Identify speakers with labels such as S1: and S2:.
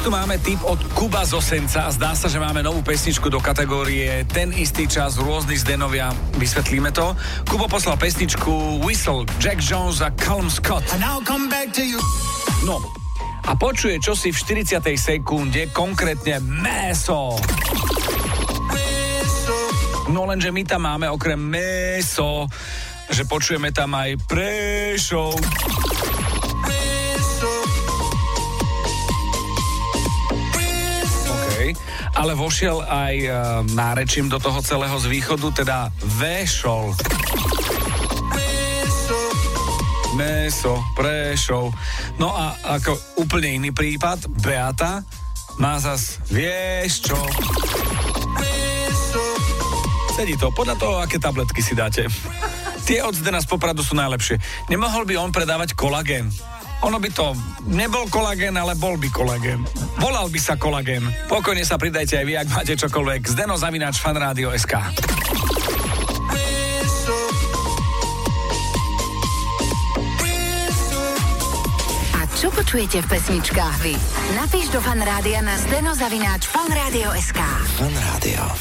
S1: tu máme tip od Kuba Zosenca. Zdá sa, že máme novú pesničku do kategórie Ten istý čas, rôzny zdenovia. Vysvetlíme to. Kubo poslal pesničku Whistle, Jack Jones a Calm Scott. No, a počuje čosi v 40. sekunde, konkrétne meso. No lenže my tam máme okrem meso, že počujeme tam aj Prešov. Ale vošiel aj uh, nárečím do toho celého z východu, teda vešol. Meso, Prešov. No a ako úplne iný prípad, Beata má zas, vieš čo? Sedí to, podľa toho, aké tabletky si dáte. Tie od Zdena z Popradu sú najlepšie. Nemohol by on predávať kolagén? Ono by to nebol kolagén, ale bol by kolagén. Volal by sa kolagén. Pokojne sa pridajte aj vy, ak máte čokoľvek. Zdeno Zavinač, SK.
S2: A čo počujete v pesničkách vy? Napíš do fanrádia na steno zavináč fanradio.sk.
S3: Fanrádio.